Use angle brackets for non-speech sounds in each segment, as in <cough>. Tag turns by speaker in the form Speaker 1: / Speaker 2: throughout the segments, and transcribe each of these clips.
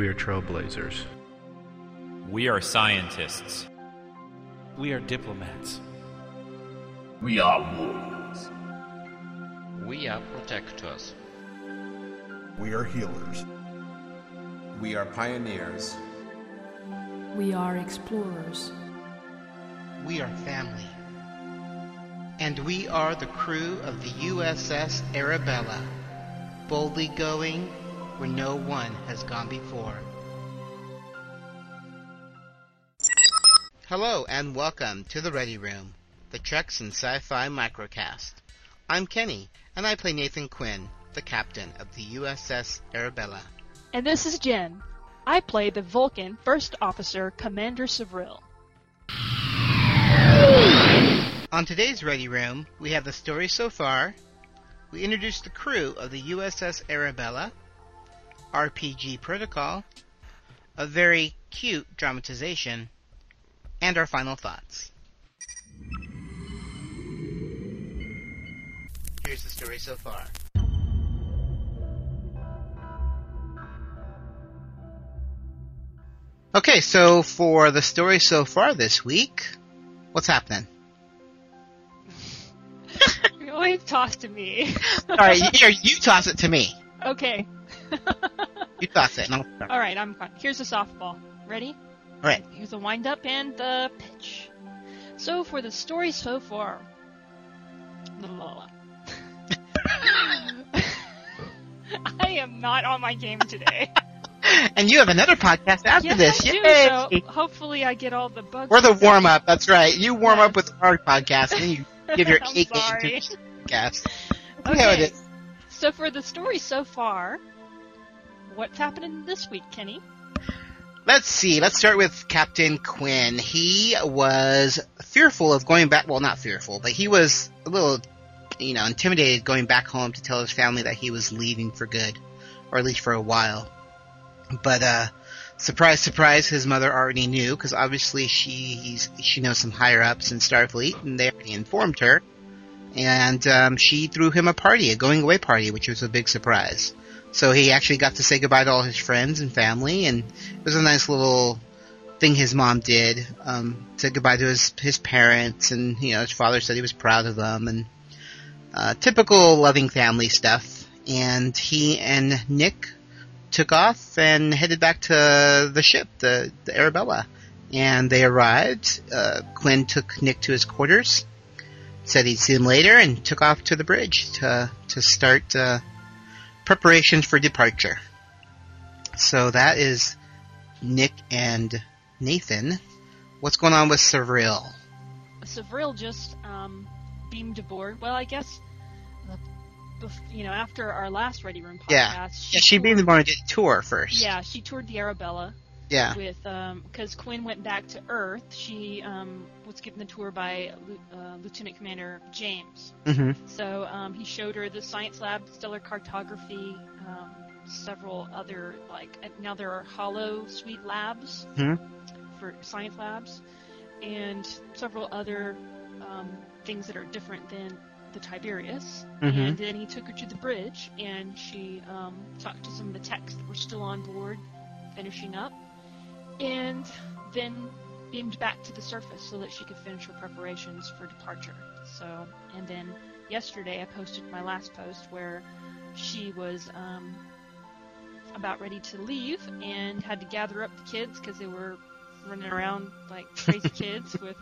Speaker 1: We are trailblazers.
Speaker 2: We are scientists.
Speaker 3: We are diplomats.
Speaker 4: We are warriors.
Speaker 5: We are protectors.
Speaker 6: We are healers.
Speaker 7: We are pioneers.
Speaker 8: We are explorers.
Speaker 9: We are family. And we are the crew of the USS Arabella, boldly going where no one has gone before. Hello and welcome to the Ready Room, the Treks and Sci-Fi microcast. I'm Kenny, and I play Nathan Quinn, the captain of the USS Arabella.
Speaker 10: And this is Jen. I play the Vulcan First Officer Commander Savril.
Speaker 9: On today's Ready Room, we have the story so far. We introduce the crew of the USS Arabella, RPG Protocol, a very cute dramatization, and our final thoughts. Here's the story so far. Okay, so for the story so far this week, what's happening? <laughs>
Speaker 10: you always toss to me.
Speaker 9: Alright, here, you toss it to me.
Speaker 10: Okay.
Speaker 9: You toss it. No,
Speaker 10: All right, I'm fine. Here's the softball. Ready?
Speaker 9: All right.
Speaker 10: Here's the wind up and the pitch. So for the story so far, <laughs> I am not on my game today. <laughs>
Speaker 9: and you have another podcast after
Speaker 10: yes,
Speaker 9: this.
Speaker 10: I do, so hopefully I get all the bugs.
Speaker 9: We're the warm up. That's right. You warm
Speaker 10: Yes.
Speaker 9: up with our podcast, and then you <laughs> give your eight
Speaker 10: sorry.
Speaker 9: into podcast. You know how it
Speaker 10: Okay. So for the story so far, what's happening this week, Kenny?
Speaker 9: Let's see. Let's start with Captain Quinn. He was fearful of going back. Well, not fearful, but he was a little, you know, intimidated going back home to tell his family that he was leaving for good, or at least for a while. But uh, surprise, surprise, his mother already knew because obviously she's she knows some higher ups in Starfleet, and they already informed her. And um, she threw him a party, a going away party, which was a big surprise. So he actually got to say goodbye to all his friends and family, and it was a nice little thing his mom did. Um, said goodbye to his his parents, and you know his father said he was proud of them, and uh, typical loving family stuff. And he and Nick took off and headed back to the ship, the the Arabella. And they arrived. Uh, Quinn took Nick to his quarters, said he'd see him later, and took off to the bridge to to start. Uh, preparations for departure. So that is Nick and Nathan. What's going on with Sevril?
Speaker 10: Sevril just um, beamed aboard. Well, I guess, uh, you know, after our last Ready Room podcast,
Speaker 9: Yeah.
Speaker 10: she,
Speaker 9: she
Speaker 10: toured-
Speaker 9: beamed on a tour first.
Speaker 10: Yeah, she toured the Arabella
Speaker 9: Yeah.
Speaker 10: with because Quinn went back to Earth. She um, was given the tour by uh, Lieutenant Commander James.
Speaker 9: hmm
Speaker 10: So um, he showed her the science lab, stellar cartography, um, several other like now there are holosuite labs
Speaker 9: Mhm.
Speaker 10: for science labs, and several other um, things that are different than the Tiberius.
Speaker 9: Mhm.
Speaker 10: And then he took her to the bridge, and she um, talked to some of the techs that were still on board, finishing up, and then beamed back to the surface so that she could finish her preparations for departure. So, and then yesterday I posted my last post where she was um, about ready to leave and had to gather up the kids because they were running around like crazy <laughs> kids with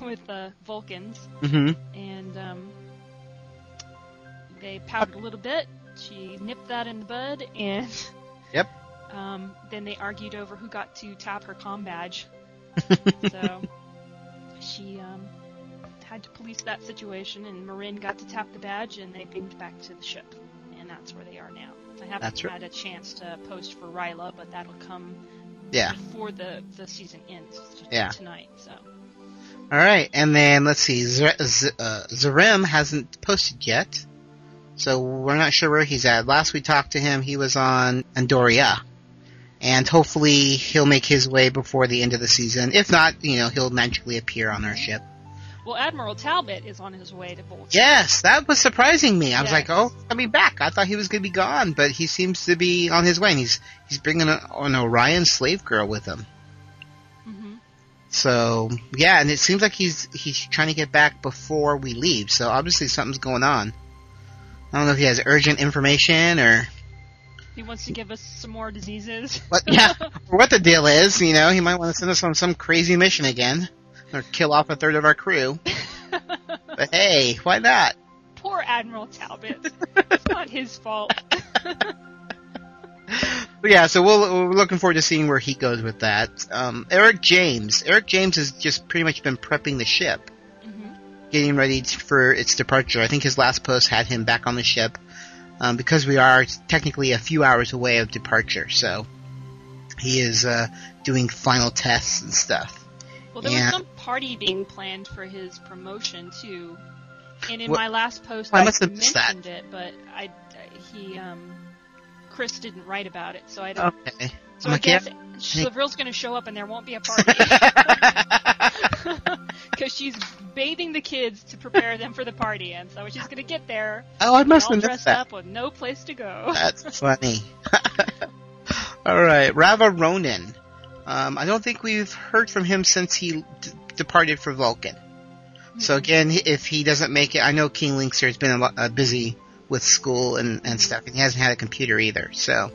Speaker 10: with uh, Vulcans,
Speaker 9: hmm
Speaker 10: and um, they pouted a little bit. She nipped that in the bud, and
Speaker 9: Yep.
Speaker 10: Um, then they argued over who got to tap her com badge. <laughs> so she um, had to police that situation, and Marin got to tap the badge, and they beamed back to the ship, and that's where they are now. I haven't
Speaker 9: That's right.
Speaker 10: had a chance to post for Ryla, but that'll come
Speaker 9: Yeah.
Speaker 10: before the the season ends t-
Speaker 9: Yeah.
Speaker 10: tonight. So
Speaker 9: All right, and then let's see. Z- Z- uh, Zarem hasn't posted yet, so we're not sure where he's at. Last we talked to him, he was on Andoria, and hopefully he'll make his way before the end of the season. If not, you know, he'll magically appear on our ship.
Speaker 10: Well, Admiral Talbot is on his way to Vulcan.
Speaker 9: Yes, that was surprising me. I was like,
Speaker 10: Yes.
Speaker 9: "Oh, coming back." I thought he was going to be gone, but he seems to be on his way. And he's he's bringing a, an Orion slave girl with him.
Speaker 10: hmm
Speaker 9: So yeah, and it seems like he's he's trying to get back before we leave. So obviously something's going on. I don't know if he has urgent information or
Speaker 10: He wants to give us some more diseases. <laughs>
Speaker 9: what. Yeah, <laughs> what the deal is. You know, he might want to send us on some crazy mission again, or kill off a third of our crew. <laughs> But hey, why not?
Speaker 10: Poor Admiral Talbot. it's not his fault.
Speaker 9: But yeah, so we'll, we're looking forward to seeing where he goes with that. Um, Eric James. Eric James has just pretty much been prepping the ship,
Speaker 10: hmm
Speaker 9: getting ready for its departure. I think his last post had him back on the ship um, because we are technically a few hours away of departure. So he is uh, doing final tests and stuff.
Speaker 10: Well, there
Speaker 9: Yeah.
Speaker 10: was some party being planned for his promotion too. And in
Speaker 9: What-
Speaker 10: my last post,
Speaker 9: I
Speaker 10: I,
Speaker 9: must have missed that.
Speaker 10: mentioned it, but I he um Chris didn't write about it, so I don't.
Speaker 9: Okay.
Speaker 10: so
Speaker 9: I'm
Speaker 10: I guess Chevril's going to show up and there won't be a party <laughs> <laughs> <laughs> <laughs> because she's bathing the kids to prepare them for the party, and so she's going to get there
Speaker 9: oh, I must
Speaker 10: all
Speaker 9: have
Speaker 10: dressed
Speaker 9: that.
Speaker 10: up with no place to go.
Speaker 9: That's <laughs> funny. <laughs> All right, Rava Ronin. Um, I don't think we've heard from him since he d- departed for Vulcan. So again, if he doesn't make it, I know King Linkster has been a lot, uh, busy with school and, and stuff, and he hasn't had a computer either. So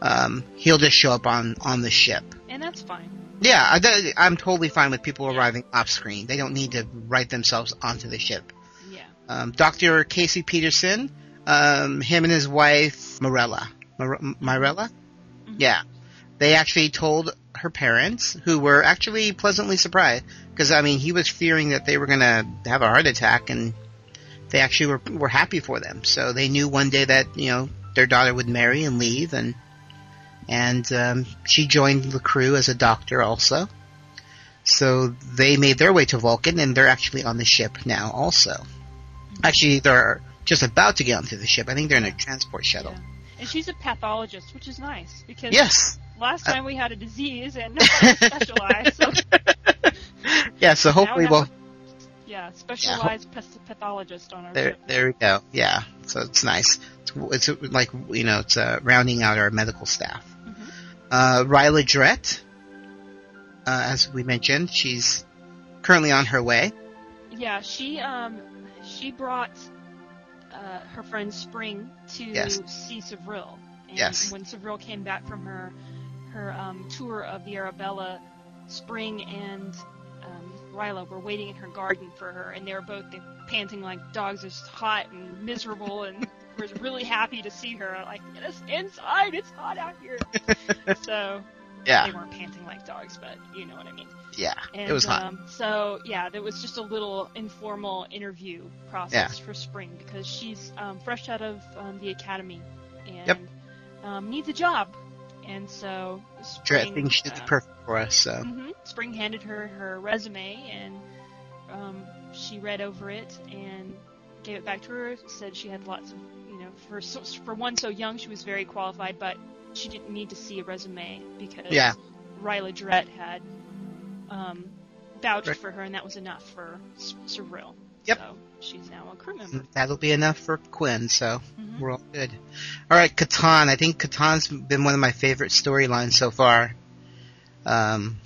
Speaker 9: um, he'll just show up on on the ship.
Speaker 10: and that's fine.
Speaker 9: Yeah, I, am totally fine with people arriving off screen. They don't need to write themselves onto the ship.
Speaker 10: Yeah.
Speaker 9: Um, Dr. Casey Peterson, um, him and his wife Morella, Mor- Mirella,
Speaker 10: Mhm.
Speaker 9: yeah, they actually told her parents, who were actually pleasantly surprised, because I mean, he was fearing that they were gonna have a heart attack, and they actually were were happy for them. So they knew one day that you know their daughter would marry and leave, and and um, she joined the crew as a doctor also. So they made their way to Vulcan, and they're actually on the ship now also. Actually, they're just about to get onto the ship. I think they're in a transport shuttle.
Speaker 10: Yeah. And she's a pathologist, which is nice because
Speaker 9: Yes.
Speaker 10: last time we had a disease and <laughs> nobody specialized. So <laughs>
Speaker 9: Yeah. So hopefully,
Speaker 10: we
Speaker 9: we'll
Speaker 10: yeah, specialized path- pathologist on our
Speaker 9: there.
Speaker 10: ship.
Speaker 9: There we go. Yeah. So it's nice. It's, it's like you know, it's uh, rounding out our medical staff. Uh, Ryla Drett, uh, as we mentioned, she's currently on her way.
Speaker 10: Yeah, she um she brought uh, her friend Spring to
Speaker 9: Yes.
Speaker 10: see Sevril. And
Speaker 9: Yes.
Speaker 10: when Sevril came back from her her um, tour of the Arabella, Spring and um, Ryla were waiting in her garden for her, and they were both panting like dogs, just hot and miserable, and was really happy to see her. Like, get us inside, it's hot out here. <laughs> so
Speaker 9: Yeah.
Speaker 10: they weren't panting like dogs, but you know what I mean.
Speaker 9: Yeah.
Speaker 10: And,
Speaker 9: it was hot.
Speaker 10: Um, so yeah, there was just a little informal interview process for Spring because she's um, fresh out of um, the academy and
Speaker 9: Yep.
Speaker 10: um, needs a job, and so Spring.
Speaker 9: thinks she's
Speaker 10: uh,
Speaker 9: perfect for us. So
Speaker 10: mhm, Spring handed her her resume and um, she read over it and gave it back to her. Said she had lots of for so, for one so young she was very qualified, but she didn't need to see a resume because
Speaker 9: Yeah.
Speaker 10: Ryla Drett had um, vouched
Speaker 9: Right.
Speaker 10: for her, and that was enough for S- Cyril.
Speaker 9: Yep.
Speaker 10: So she's now a crew member.
Speaker 9: that'll be enough for Quinn. So
Speaker 10: Mhm.
Speaker 9: we're all good. All right, Catan. I think Catan's been one of my favorite storylines so far. Um,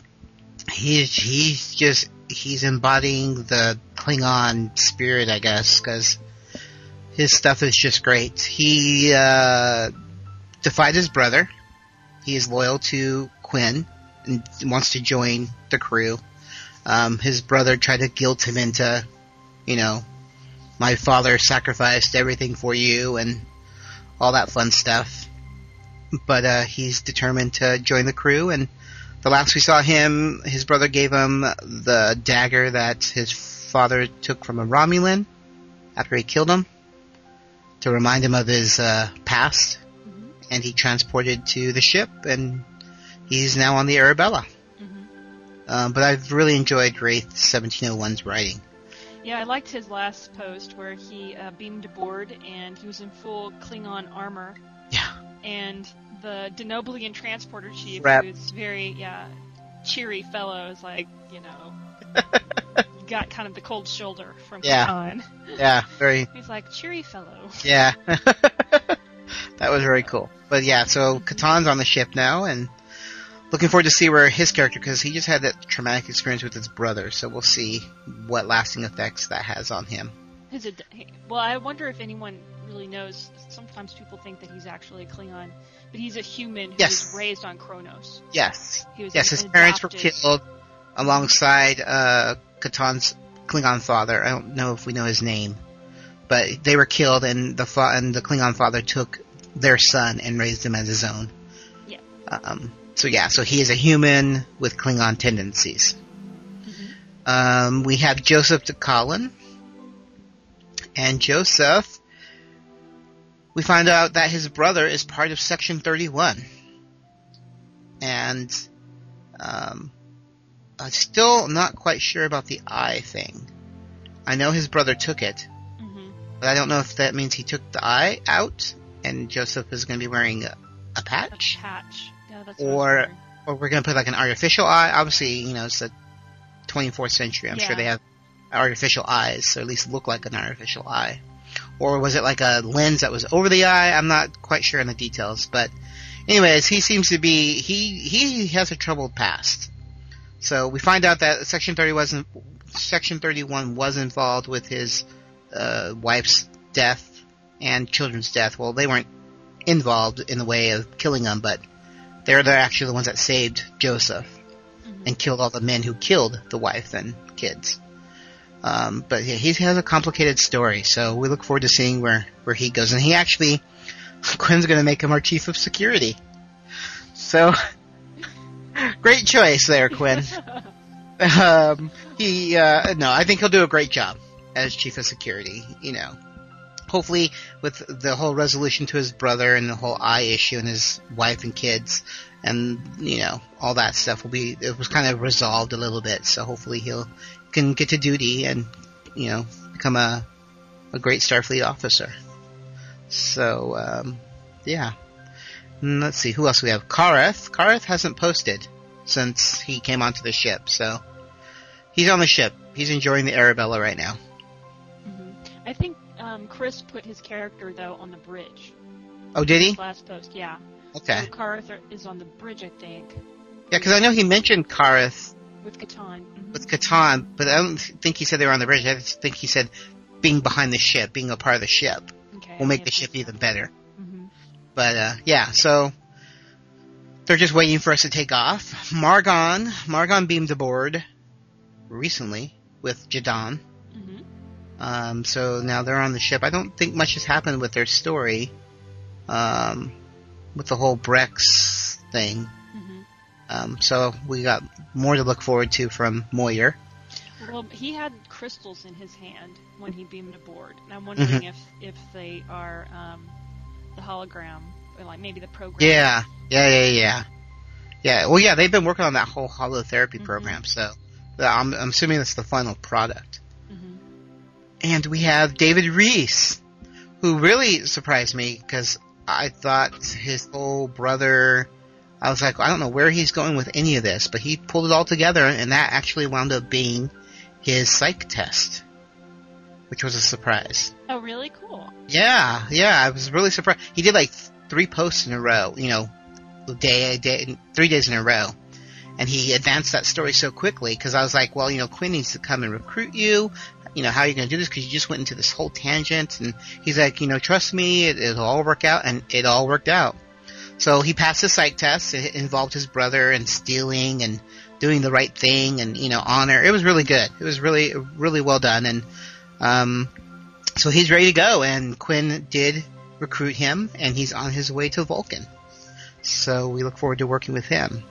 Speaker 9: he's he's just he's embodying the Klingon spirit, I guess, because his stuff is just great. He uh, defied his brother. He is loyal to Quinn and wants to join the crew. Um, his brother tried to guilt him into, you know, my father sacrificed everything for you and all that fun stuff. But uh, he's determined to join the crew, and the last we saw him, his brother gave him the dagger that his father took from a Romulan after he killed him to remind him of his uh, past,
Speaker 10: Mhm.
Speaker 9: and he transported to the ship, and he's now on the Arabella.
Speaker 10: Mhm.
Speaker 9: Um, but I've really enjoyed Wraith 1701's writing.
Speaker 10: Yeah, I liked his last post where he uh, beamed aboard and he was in full Klingon armor,
Speaker 9: Yeah.
Speaker 10: and the Denobulan transporter chief,
Speaker 9: Rap.
Speaker 10: who's very yeah cheery fellow, is like you know <laughs> got kind of the cold shoulder from
Speaker 9: Yeah.
Speaker 10: Khan.
Speaker 9: Yeah, very. <laughs>
Speaker 10: He's like, cheery fellow.
Speaker 9: Yeah. <laughs> that was very cool. But yeah, so Catan's on the ship now, and looking forward to see where his character, because he just had that traumatic experience with his brother, so we'll see what lasting effects that has on him.
Speaker 10: His ad- well, I wonder if anyone really knows. Sometimes people think that he's actually a Klingon, but he's a human who
Speaker 9: Yes.
Speaker 10: was raised on Kronos.
Speaker 9: Yes. Yes, his parents were killed alongside uh, Catan's Klingon father. I don't know if we know his name, but they were killed, and the fa- and the Klingon father took their son and raised him as his own.
Speaker 10: Yeah.
Speaker 9: Um, so yeah, so he is a human with Klingon tendencies. Um, we have Joseph de Colin, and Joseph. We find out that his brother is part of Section 31, and um, I'm still not quite sure about the eye thing. I know his brother took it,
Speaker 10: Mhm.
Speaker 9: but I don't know if that means he took the eye out and Joseph is going to be wearing a, a
Speaker 10: A
Speaker 9: patch,
Speaker 10: patch. Yeah, that's what I was
Speaker 9: or or we're going to put like an artificial eye. Obviously, you know, it's the 24th century. I'm sure they have artificial eyes, or at least look like an artificial eye. Or was it like a lens that was over the eye? I'm not quite sure on the details, but anyways, he seems to be he he has a troubled past. So we find out that Section 30 wasn't Section 31 was involved with his uh, wife's death and children's death. Well, they weren't involved in the way of killing them, but they're they're actually the ones that saved Joseph and killed all the men who killed the wife and kids. Um, but yeah, he has a complicated story, so we look forward to seeing where where he goes. And he actually, <laughs> Quinn's going to make him our chief of security. So, great choice there, Quinn. <laughs> um, he uh, no, I think he'll do a great job as chief of security. You know, hopefully with the whole resolution to his brother and the whole eye issue and his wife and kids and you know all that stuff will be it was kind of resolved a little bit. So hopefully he'll can get to duty and you know become a a great starfleet officer. So um yeah. Let's see who else we have? Kareth. Kareth hasn't posted since he came onto the ship so he's on the ship he's enjoying the arabella right now
Speaker 10: Mhm. I think um, Chris put his character though on the bridge.
Speaker 9: oh did he
Speaker 10: last post, yeah.
Speaker 9: okay
Speaker 10: So Karth is on the bridge, I think,
Speaker 9: yeah because i know he mentioned kareth
Speaker 10: with Catan. Mhm.
Speaker 9: with Catan, but I don't think he said they were on the bridge. I just think he said being behind the ship, being a part of the ship,
Speaker 10: Okay.
Speaker 9: will make the ship even better.
Speaker 10: hmm
Speaker 9: But uh, yeah, so they're just waiting for us to take off. Margon, Margon beamed aboard recently with Jadon.
Speaker 10: hmm
Speaker 9: Um, so now they're on the ship. I don't think much has happened with their story, um, with the whole Brex thing.
Speaker 10: hmm
Speaker 9: Um, so we got more to look forward to from Moyer.
Speaker 10: Well, he had crystals in his hand when he beamed aboard, and I'm wondering if if they are um, the hologram like maybe the program.
Speaker 9: Yeah, yeah, yeah, yeah. Yeah, well, yeah, they've been working on that whole holotherapy
Speaker 10: Mhm.
Speaker 9: program, so I'm, I'm assuming that's the final product.
Speaker 10: hmm
Speaker 9: And we have David Reese, who really surprised me because I thought his whole brother. I was like, I don't know where he's going with any of this, but he pulled it all together, and that actually wound up being his psych test, which was a surprise.
Speaker 10: Oh, really cool.
Speaker 9: Yeah, yeah, I was really surprised. He did like three posts in a row, you know, day, day, three days in a row, and he advanced that story so quickly because I was like, well, you know, Quinn needs to come and recruit you. You know, how are you going to do this? Because you just went into this whole tangent, and he's like, you know, trust me, it, it'll all work out, and it all worked out. So he passed the psych test. It involved his brother and stealing and doing the right thing and you know honor. It was really good. It was really really well done, and um, so he's ready to go, and Quinn did recruit him, and he's on his way to Vulcan. So we look forward to working with him.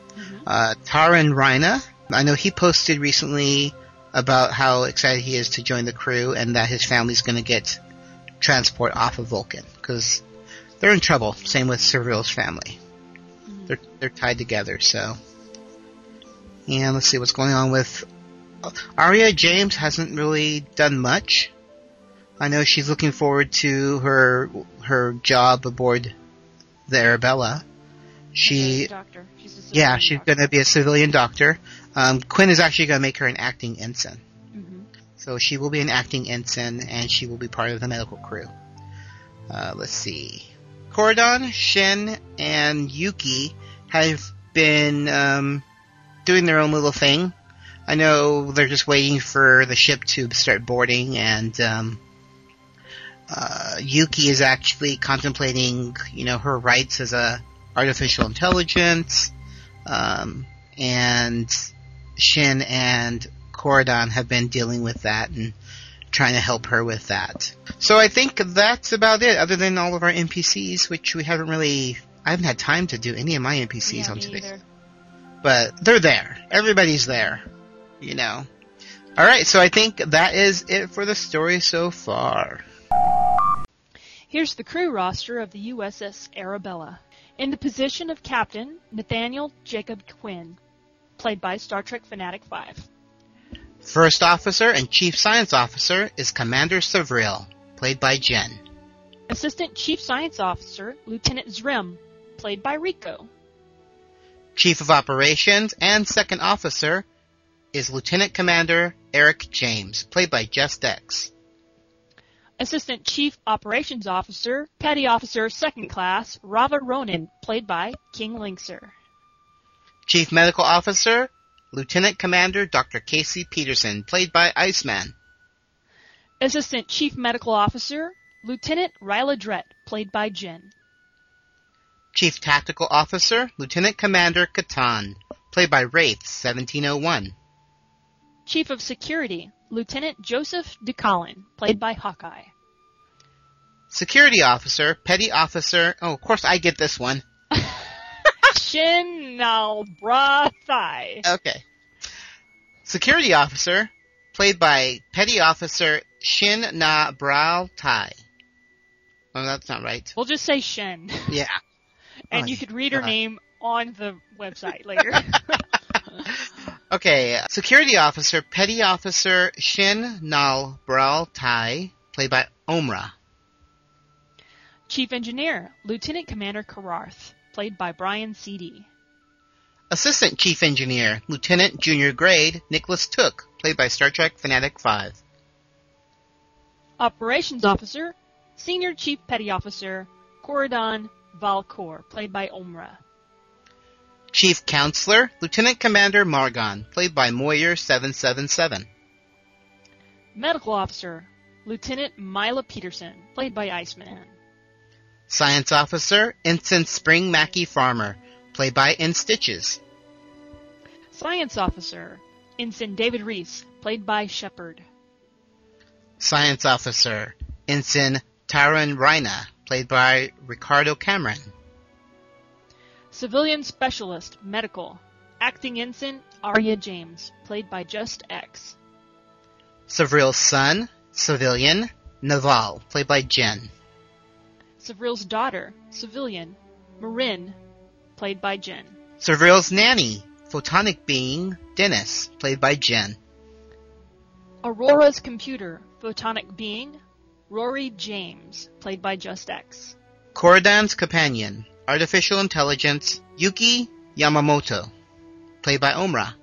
Speaker 9: Uh, Taran Reina, I know he posted recently about how excited he is to join the crew, and that his family's going to get transport off of Vulcan because they're in trouble. Same with Servil's family. They're they're tied together. So, and let's see what's going on with Aria James hasn't really done much. I know she's looking forward to her her job aboard the Arabella. She,
Speaker 10: doctor. She's a
Speaker 9: yeah, she's going to be a civilian doctor. Um, Quinn is actually going to make her an acting ensign.
Speaker 10: Mhm.
Speaker 9: So she will be an acting ensign, and she will be part of the medical crew. Uh, let's see. Korodon, Shin, and Yuki have been um, doing their own little thing. I know they're just waiting for the ship to start boarding, and um, uh, Yuki is actually contemplating, you know, her rights as a artificial intelligence, um, and Shin and Korodon have been dealing with that and trying to help her with that. So I think that's about it, other than all of our NPCs, which we haven't really. I haven't had time to do any of my NPCs
Speaker 10: yeah,
Speaker 9: on today,
Speaker 10: either.
Speaker 9: but they're there. Everybody's there, you know. All right, so I think that is it for the story so far.
Speaker 10: Here's the crew roster of the USS Arabella. In the position of captain, Nathaniel Jacob Quinn, played by Star Trek Fanatic 5.
Speaker 9: First officer and chief science officer is Commander Savril, played by Jen.
Speaker 10: Assistant Chief Science Officer, Lieutenant Zrim, played by Rico.
Speaker 9: Chief of operations and second officer is Lieutenant Commander Eric James, played by Just X.
Speaker 10: Assistant Chief Operations Officer, Petty Officer Second Class, Rava Ronan, played by King Linkser.
Speaker 9: Chief Medical Officer, Lieutenant Commander Dr. Casey Peterson, played by Iceman.
Speaker 10: Assistant Chief Medical Officer, Lieutenant Ryla Drett, played by Jen.
Speaker 9: Chief Tactical Officer, Lieutenant Commander Catan, played by Wraith 1701.
Speaker 10: Chief of Security, Lieutenant Joseph DeCollin, played by Hawkeye.
Speaker 9: Security Officer, Petty Officer, oh, of course I get this one. <laughs>
Speaker 10: Shin Nalbrathai.
Speaker 9: Okay. Security Officer, played by Petty Officer Shin Na Brao Tai. Oh, that's not right.
Speaker 10: We'll just say Shin.
Speaker 9: Yeah. <laughs>
Speaker 10: and
Speaker 9: Oh,
Speaker 10: you could read her
Speaker 9: God.
Speaker 10: name on the website later. <laughs>
Speaker 9: Okay, Security Officer, Petty Officer Shin Nal Brao Tai, played by Omra.
Speaker 10: Chief Engineer, Lieutenant Commander Kararth, played by Brian C.D.
Speaker 9: Assistant Chief Engineer, Lieutenant Junior Grade Nicholas Took, played by Star Trek Fanatic 5.
Speaker 10: Operations Officer, Senior Chief Petty Officer, Korodon Valkor, played by Omra.
Speaker 9: Chief Counselor, Lieutenant Commander Margon, played by Moyer 777.
Speaker 10: Medical Officer, Lieutenant Mila Peterson, played by Iceman.
Speaker 9: Science Officer, Ensign Spring Mackey Farmer, played by In Stitches.
Speaker 10: Science Officer, Ensign David Reese, played by Shepard.
Speaker 9: Science Officer, Ensign Taran Reina, played by Ricardo Cameron.
Speaker 10: Civilian Specialist, Medical, Acting Ensign Arya James, played by Just X.
Speaker 9: Savril's son, Civilian, Naval, played by Jen.
Speaker 10: Savril's daughter, Civilian, Marin, played by Jen.
Speaker 9: Savril's nanny, Photonic Being, Dennis, played by Jen.
Speaker 10: Aurora's computer, Photonic Being, Rory James, played by Just X.
Speaker 9: Korodon's companion, Artificial Intelligence, Yuki Yamamoto, played by Omra.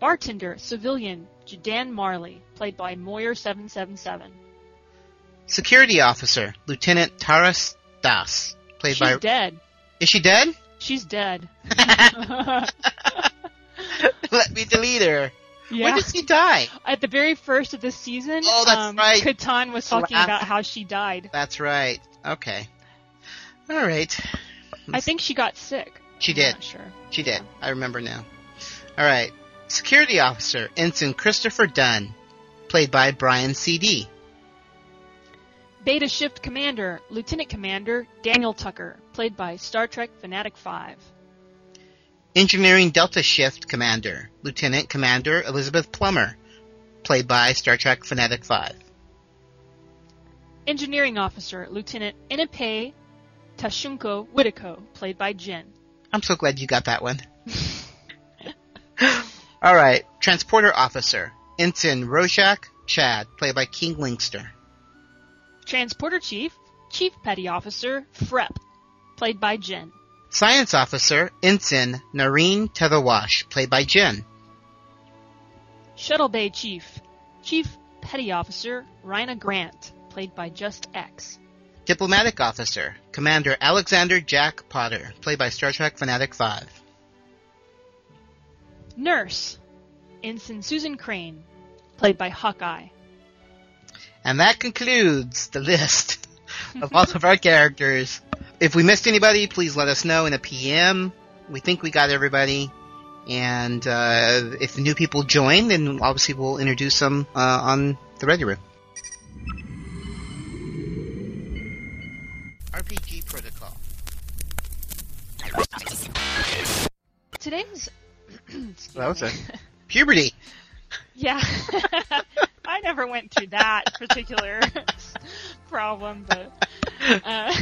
Speaker 10: Bartender, Civilian, Jadan Marley, played by Moyer777.
Speaker 9: Security Officer, Lieutenant Taras Das, played by.
Speaker 10: She's
Speaker 9: by.
Speaker 10: dead.
Speaker 9: Is she dead?
Speaker 10: She's dead. <laughs> <laughs>
Speaker 9: Let me delete her.
Speaker 10: yeah.
Speaker 9: When did she die?
Speaker 10: At the very first of this season,
Speaker 9: Oh, that's
Speaker 10: um,
Speaker 9: right.
Speaker 10: Catan was talking about how she died.
Speaker 9: That's right. Okay. All right.
Speaker 10: I think she got sick.
Speaker 9: She did.
Speaker 10: Not sure.
Speaker 9: She did. I remember now. All right. Security Officer Ensign Christopher Dunn, played by Brian C.D.
Speaker 10: Beta Shift Commander, Lieutenant Commander Daniel Tucker, played by Star Trek Fanatic 5.
Speaker 9: Engineering Delta Shift Commander, Lieutenant Commander Elizabeth Plummer, played by Star Trek Fanatic 5.
Speaker 10: Engineering Officer, Lieutenant Inepe Tashunko Whitiko, played by Jen.
Speaker 9: I'm so glad you got that one. <laughs> All right. Transporter Officer Ensign Rojak Chad, played by King Linkster.
Speaker 10: Transporter Chief, Chief Petty Officer Frep, played by Jen.
Speaker 9: Science Officer Ensign Nareen Tetherwash, played by Jen.
Speaker 10: Shuttle Bay Chief, Chief Petty Officer Rhina Grant, played by Just X.
Speaker 9: Diplomatic Officer, Commander Alexander Jack Potter, played by Star Trek Fanatic 5.
Speaker 10: Nurse, Ensign Susan Crane, played by Hawkeye.
Speaker 9: And that concludes the list <laughs> of all of our characters. If we missed anybody, please let us know in a PM. We think we got everybody. And uh, if new people join, then obviously we'll introduce them uh, on the Ready Room. RPG Protocol.
Speaker 10: Today's. <clears throat> excuse
Speaker 9: That was
Speaker 10: me.
Speaker 9: it. Puberty. <laughs>
Speaker 10: Yeah. <laughs> I never went through that particular <laughs> problem, but uh,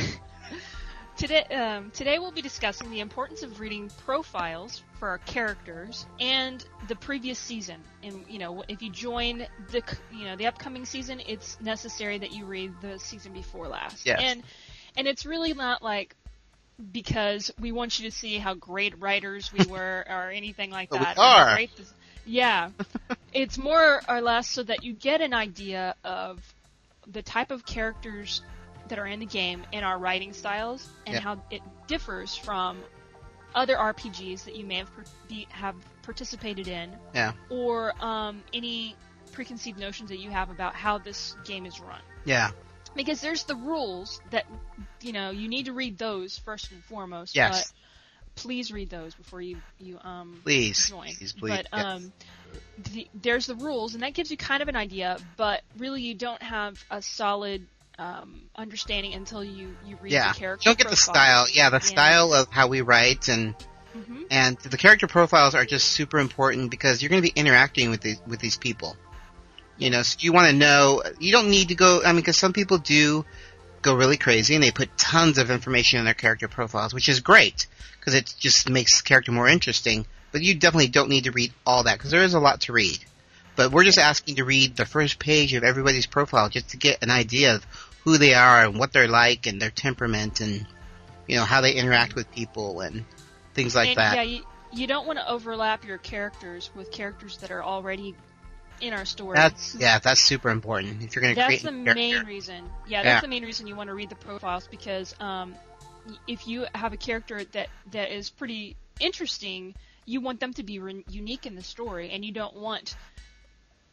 Speaker 10: today um, today we'll be discussing the importance of reading profiles for our characters and the previous season. And you know, if you join the you know the upcoming season, it's necessary that you read the season before last.
Speaker 9: Yes.
Speaker 10: And and it's really not like because we want you to see how great writers we were <laughs> or anything like
Speaker 9: we
Speaker 10: that. or
Speaker 9: are.
Speaker 10: great this- yeah. <laughs> it's more or less so that you get an idea of the type of characters that are in the game and our writing styles and
Speaker 9: Yeah.
Speaker 10: how it differs from other RPGs that you may have be, have participated in
Speaker 9: Yeah.
Speaker 10: or um, any preconceived notions that you have about how this game is run
Speaker 9: Yeah.
Speaker 10: Because there's the rules that you know you need to read those first and foremost.
Speaker 9: Yes.
Speaker 10: But please read those before you you um
Speaker 9: Please.
Speaker 10: join.
Speaker 9: Please, please.
Speaker 10: But
Speaker 9: yes.
Speaker 10: um, the, there's the rules, and that gives you kind of an idea. But really, you don't have a solid um, understanding until you you read
Speaker 9: yeah.
Speaker 10: the character.
Speaker 9: You don't get the style. Yeah, the style of how we write and
Speaker 10: hmm
Speaker 9: and the character profiles are just super important because you're going to be interacting with these with these people. You know, so you want to know. You don't need to go. I mean, because some people do go really crazy and they put tons of information in their character profiles, which is great because it just makes the character more interesting. But you definitely don't need to read all that because there is a lot to read. But we're just asking to read the first page of everybody's profile just to get an idea of who they are and what they're like and their temperament and you know how they interact with people and things like
Speaker 10: and,
Speaker 9: that.
Speaker 10: Yeah, you, you don't want to overlap your characters with characters that are already in our story.
Speaker 9: That's yeah, that's super important. If you're going to
Speaker 10: That's
Speaker 9: create
Speaker 10: the
Speaker 9: character.
Speaker 10: main reason. Yeah, that's
Speaker 9: Yeah.
Speaker 10: the main reason you want to read the profiles because um, if you have a character that that is pretty interesting, you want them to be re- unique in the story, and you don't want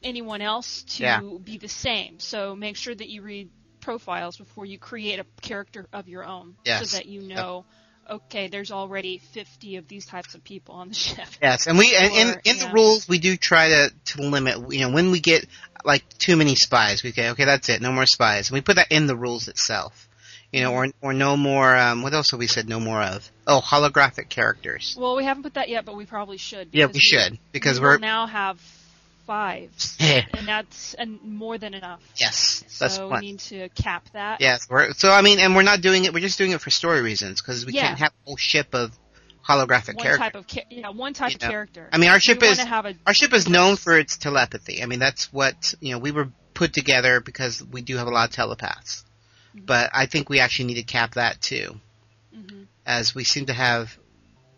Speaker 10: anyone else to
Speaker 9: Yeah.
Speaker 10: be the same. So make sure that you read profiles before you create a character of your own,
Speaker 9: Yes.
Speaker 10: so that you know. Okay, there's already 50 of these types of people on the <laughs> ship.
Speaker 9: Yes, and we and in,
Speaker 10: Or,
Speaker 9: in
Speaker 10: yeah.
Speaker 9: the rules we do try to to limit. You know, when we get like too many spies, we say okay, that's it, no more spies, and we put that in the rules itself. You know, or or no more. Um, what else have we said no more of? Oh, holographic characters.
Speaker 10: Well, we haven't put that yet, but we probably should.
Speaker 9: Yeah,
Speaker 10: because
Speaker 9: we should because
Speaker 10: we
Speaker 9: we're
Speaker 10: will now have five, <laughs>
Speaker 9: Yeah.
Speaker 10: and that's and more than enough.
Speaker 9: yes, that's
Speaker 10: so
Speaker 9: fun.
Speaker 10: we need to cap that.
Speaker 9: Yes, we're, so I mean, and we're not doing it. We're just doing it for story reasons because we
Speaker 10: Yeah.
Speaker 9: can't have a whole ship of holographic
Speaker 10: one
Speaker 9: characters.
Speaker 10: type of yeah, one type
Speaker 9: You
Speaker 10: of
Speaker 9: know,
Speaker 10: character.
Speaker 9: I mean, our ship
Speaker 10: we
Speaker 9: is
Speaker 10: a
Speaker 9: our ship is known for its telepathy. I mean, that's what you know. We were put together because we do have a lot of telepaths,
Speaker 10: Mm-hmm.
Speaker 9: but I think we actually need to cap that too,
Speaker 10: Mhm.
Speaker 9: as we seem to have.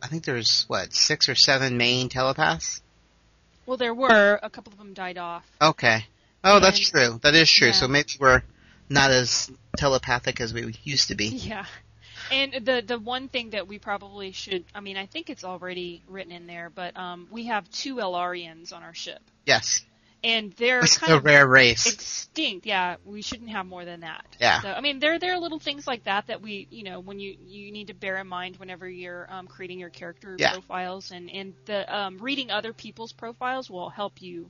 Speaker 9: I think there's what six or seven main telepaths.
Speaker 10: Well, there were a couple of them died off.
Speaker 9: Okay. Oh, that's true. That is true.
Speaker 10: yeah.
Speaker 9: So maybe we're not as telepathic as we used to be.
Speaker 10: Yeah. And the the one thing that we probably should I mean I think it's already written in there, but um we have two El-Aurians on our ship.
Speaker 9: Yes,
Speaker 10: And they're
Speaker 9: it's
Speaker 10: kind
Speaker 9: a
Speaker 10: of
Speaker 9: rare race.
Speaker 10: extinct. Yeah, we shouldn't have more than that.
Speaker 9: Yeah.
Speaker 10: So I mean, there there are little things like that that we you know when you you need to bear in mind whenever you're um, creating your character
Speaker 9: Yeah.
Speaker 10: profiles and and the um, reading other people's profiles will help you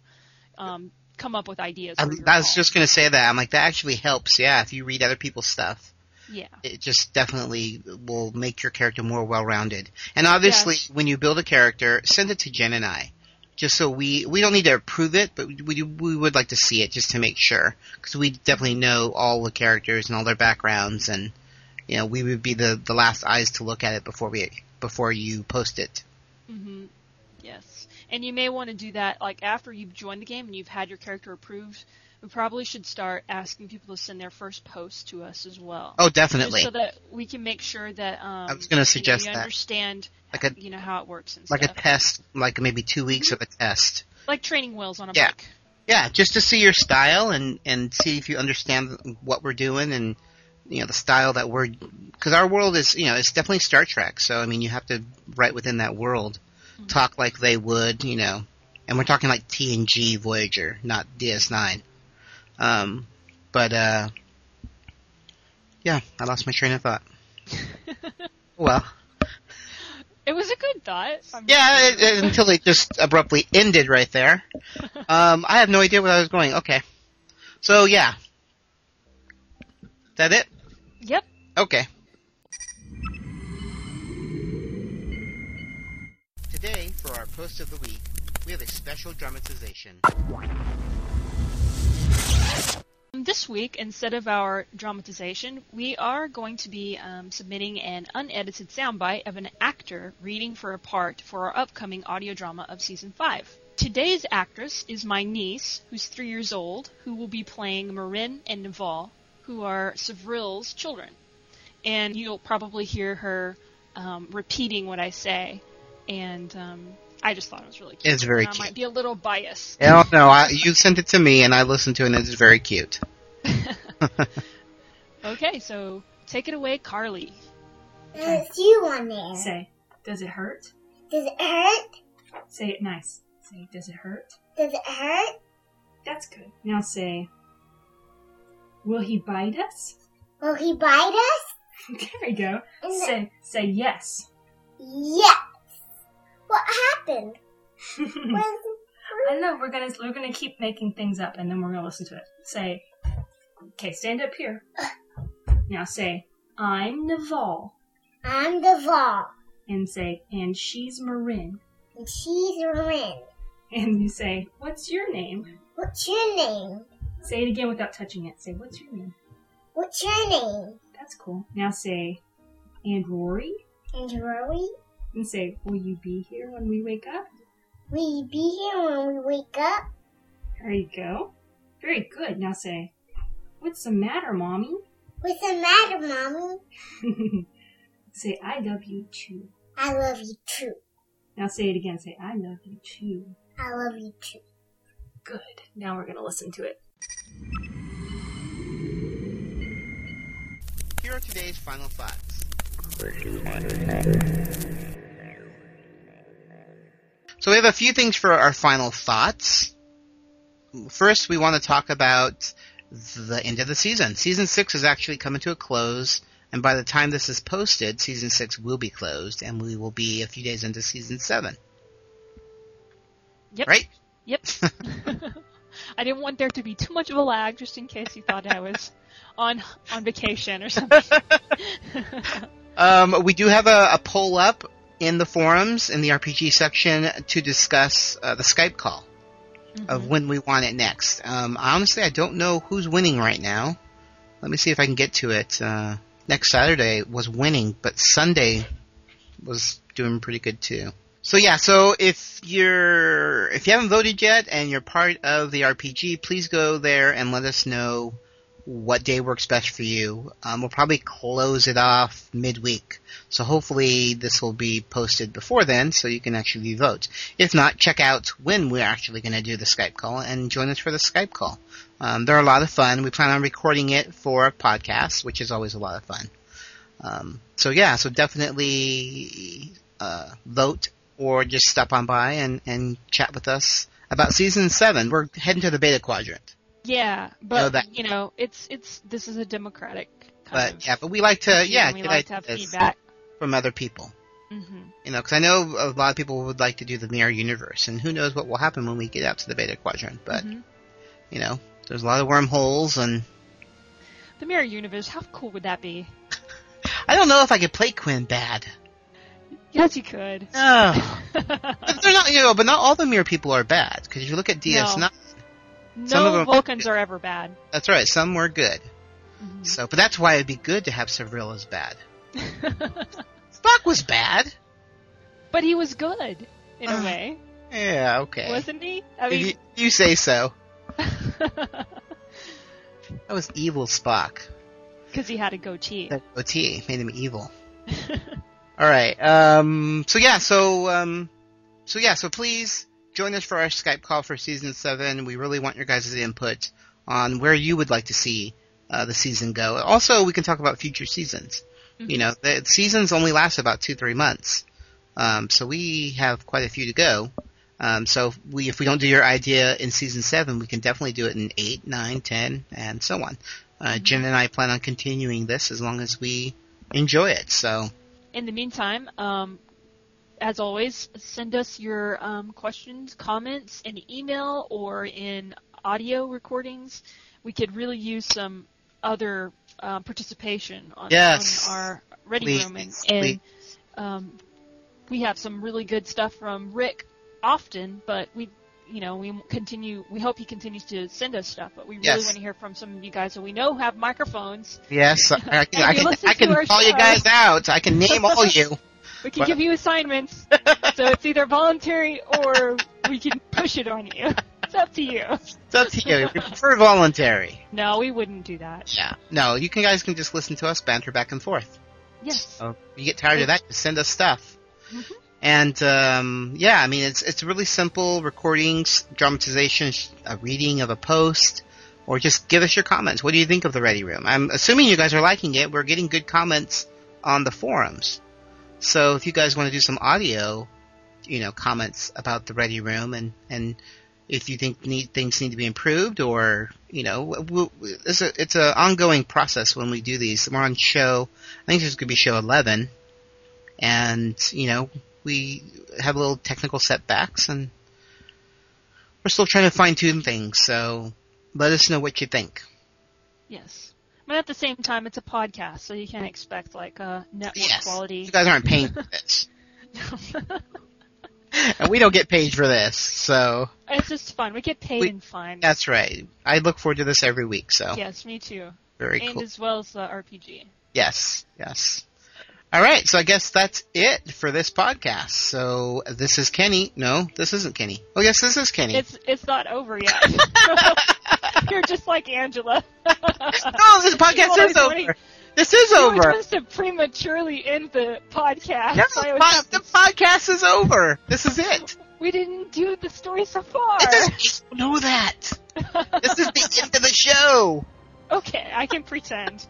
Speaker 10: um, come up with ideas.
Speaker 9: I,
Speaker 10: for
Speaker 9: I was just gonna say that. I'm like that actually helps. Yeah, if you read other people's stuff.
Speaker 10: yeah.
Speaker 9: it just definitely will make your character more well-rounded. And obviously, when you build a character, send it to Jen and I, just so we we don't need to approve it, but we we would like to see it just to make sure, because we definitely know all the characters and all their backgrounds, and you know we would be the the last eyes to look at it before we before you post it.
Speaker 10: Mm hmm Yes. And you may want to do that like after you've joined the game and you've had your character approved. We probably should start asking people to send their first post to us as well.
Speaker 9: Oh,
Speaker 10: Just
Speaker 9: definitely.
Speaker 10: so that we can make sure that um,
Speaker 9: I was
Speaker 10: you know,
Speaker 9: suggest
Speaker 10: you
Speaker 9: that.
Speaker 10: understand
Speaker 9: Like a-
Speaker 10: you know how it works and
Speaker 9: like a test, like maybe two weeks of a test.
Speaker 10: like training wheels on a
Speaker 9: Yeah.
Speaker 10: bike.
Speaker 9: Yeah, just to see your style and and see if you understand what we're doing and you know the style that we're because our world is you know it's definitely Star Trek. So I mean you have to write within that world, talk like they would, you know, and we're talking like TNG Voyager, not DS9. Um, but uh, yeah, I lost my train of thought. <laughs> well,
Speaker 10: It was a good thought. I'm-
Speaker 9: yeah, it, it- until it just abruptly ended right there. Um, I have no idea where I was going. Okay, so yeah, that it?
Speaker 10: Yep.
Speaker 9: Okay. Today, for our post of the week, we have a special dramatization.
Speaker 10: This week, instead of our dramatization, we are going to be um, submitting an unedited soundbite of an actor reading for a part for our upcoming audio drama of season 5. Today's actress is my niece, who's three years old, who will be playing Marin and Naval, who are Savril's children. And you'll probably hear her um, repeating what I say, and um, I just thought it was really cute.
Speaker 9: It's very
Speaker 10: And I
Speaker 9: cute.
Speaker 10: might be a little biased.
Speaker 9: Oh no, I, you sent it to me and I listened to it and it's very cute. <laughs> <laughs>
Speaker 10: Okay, so take it away, Carly.
Speaker 1: There's you on there.
Speaker 11: Say, does it hurt?
Speaker 1: Does it hurt?
Speaker 11: Say it nice. Say, does it hurt?
Speaker 1: Does it hurt?
Speaker 11: That's good. Now say, will he bite us?
Speaker 1: Will he bite us? <laughs>
Speaker 11: there we go. Say, say yes.
Speaker 1: Yes. What happened? <laughs>
Speaker 11: I know we're gonna we're gonna keep making things up, and then we're gonna listen to it. Say, okay, stand up here. Now say, I'm Naval,
Speaker 1: I'm Deval,
Speaker 11: and say, and she's Marin,
Speaker 1: and she's Marin.
Speaker 11: and you say, what's your name?
Speaker 1: What's your name?
Speaker 11: Say it again without touching it. Say, what's your name?
Speaker 1: What's your name?
Speaker 11: That's cool. Now say, and Rory,
Speaker 1: And Rory?
Speaker 11: And say, will you be here when we wake up?
Speaker 1: Will you be here when we wake up?
Speaker 11: There you go. Very good. Now say, what's the matter, mommy?
Speaker 1: What's the matter, Mommy? <laughs>
Speaker 11: say, I love you too.
Speaker 1: I love you too.
Speaker 11: Now say it again. Say, I love you too.
Speaker 1: I love you too.
Speaker 11: Good. Now we're gonna listen to it.
Speaker 9: Here are today's final thoughts. Have a few things for our final thoughts. First, we want to talk about the end of the season. Season 6 is actually coming to a close, and by the time this is posted, season 6 will be closed, and we will be a few days into season 7.
Speaker 10: Yep.
Speaker 9: Right?
Speaker 10: Yep. <laughs> <laughs> I didn't want there to be too much of a lag, just in case you thought I was on on vacation or something. <laughs>
Speaker 9: Um, we do have a, a poll up in the forums in the RPG section to discuss uh, the Skype call of when we want it next. Um, honestly, I don't know who's winning right now. Let me see if I can get to it. Uh, next Saturday was winning, but Sunday was doing pretty good too. So yeah, so if you're if you haven't voted yet and you're part of the RPG, please go there and let us know what day works best for you. Um, we'll probably close it off midweek, so hopefully this will be posted before then, so you can actually vote. If not, check out when we're actually going to do the Skype call and join us for the Skype call. Um, they're a lot of fun. We plan on recording it for a podcast, which is always a lot of fun. Um, so yeah, so definitely uh, vote or just stop on by and, and chat with us about season seven. We're heading to the beta quadrant.
Speaker 10: Yeah, but
Speaker 9: that-
Speaker 10: you know, it's it's this is a democratic kind
Speaker 9: But
Speaker 10: of
Speaker 9: yeah, but we like to yeah
Speaker 10: we like to have feedback.
Speaker 9: from other people.
Speaker 10: hmm
Speaker 9: You know, because I know a lot of people would like to do the mirror universe, and who knows what will happen when we get out to the beta quadrant. But
Speaker 10: Mhm.
Speaker 9: you know, there's a lot of wormholes, and
Speaker 10: The mirror universe, how cool would that be? <laughs>
Speaker 9: I don't know if I could play Quinn bad.
Speaker 10: Yes, you could.
Speaker 9: Oh. But <laughs> they're not, you know, but not all the mirror people are bad. Because if you look at DS9,
Speaker 10: No. No Vulcans are ever bad.
Speaker 9: that's right, some were good.
Speaker 10: Mhm.
Speaker 9: So, but that's why it'd be good to have Sevril as bad. <laughs> Spock was bad.
Speaker 10: but he was good in a
Speaker 9: Uh,
Speaker 10: way,
Speaker 9: Yeah, okay.
Speaker 10: wasn't he? I mean,
Speaker 9: you, you say so. <laughs> That was evil Spock.
Speaker 10: because he had a goatee.
Speaker 9: That OT made him evil. <laughs> All right. Um. So yeah. So um. So yeah. So please join us for our Skype call for season seven. We really want your guys' input on where you would like to see uh, the season go. Also, we can talk about future seasons. You know, the seasons only last about two, three months. Um, so we have quite a few to go. Um, so if we, if we don't do your idea in season seven, we can definitely do it in eight, nine, ten, and so on. Uh, Jen and I plan on continuing this as long as we enjoy it. So
Speaker 10: In the meantime, um, as always, send us your um, questions, comments in email or in audio recordings. We could really use some other um, participation on,
Speaker 9: Yes.
Speaker 10: on our Ready
Speaker 9: Please,
Speaker 10: Room, and, um, we have some really good stuff from Rick often, but we. You know, we continue. We hope he continues to send us stuff, but we really
Speaker 9: Yes.
Speaker 10: want to hear from some of you guys that we know have microphones.
Speaker 9: yes, I <laughs> can, I can, I can call you guys out. I can name all you. <laughs>
Speaker 10: We can
Speaker 9: Well-
Speaker 10: give you assignments, <laughs> so it's either voluntary or we can push it on you. It's up to you.
Speaker 9: It's up to you. We prefer voluntary.
Speaker 10: No, we wouldn't do that.
Speaker 9: Yeah. No, you can guys can just listen to us banter back and forth.
Speaker 10: Yes.
Speaker 9: So if you get tired of that, just send us stuff.
Speaker 10: Mhm.
Speaker 9: And um, yeah, I mean it's it's really simple recordings, dramatizations, a reading of a post, or just give us your comments. What do you think of the Ready Room? I'm assuming you guys are liking it. We're getting good comments on the forums. So if you guys want to do some audio, you know, comments about the Ready Room and and if you think need, things need to be improved or you know we'll, it's a it's an ongoing process when we do these. We're on show. I think this is going to be show eleven, and you know we have a little technical setbacks and we're still trying to fine tune things. So let us know what you think.
Speaker 10: Yes. But at the same time, it's a podcast, so you can't expect like uh, network
Speaker 9: Yes,
Speaker 10: quality.
Speaker 9: you guys aren't paying for this, <laughs> and we don't get paid for this. So
Speaker 10: it's just fun. We get paid
Speaker 9: We-
Speaker 10: in fun.
Speaker 9: that's right. I look forward to this every week. So
Speaker 10: Yes, me too.
Speaker 9: very
Speaker 10: and
Speaker 9: cool.
Speaker 10: as well as the RPG.
Speaker 9: Yes, yes. All right, so I guess that's it for this podcast. So this is Kenny. No, this isn't Kenny. Oh, yes, this is Kenny.
Speaker 10: It's it's not over yet. <laughs> <laughs> You're just like Angela. <laughs>
Speaker 9: no, this podcast is over. This is
Speaker 10: You
Speaker 9: over.
Speaker 10: us to prematurely end the podcast.
Speaker 9: No,
Speaker 10: So I always
Speaker 9: po- the podcast is over. This is it.
Speaker 10: we didn't do the story so far.
Speaker 9: It doesn't know that. This is the end of the show.
Speaker 10: okay, I can pretend.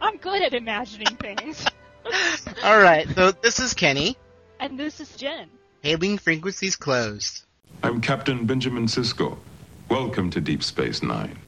Speaker 10: I'm good at imagining things. <laughs>
Speaker 9: All right, so this is Kenny.
Speaker 10: And this is Jen.
Speaker 9: Hailing frequencies closed.
Speaker 12: I'm Captain Benjamin Sisko. Welcome to Deep Space Nine.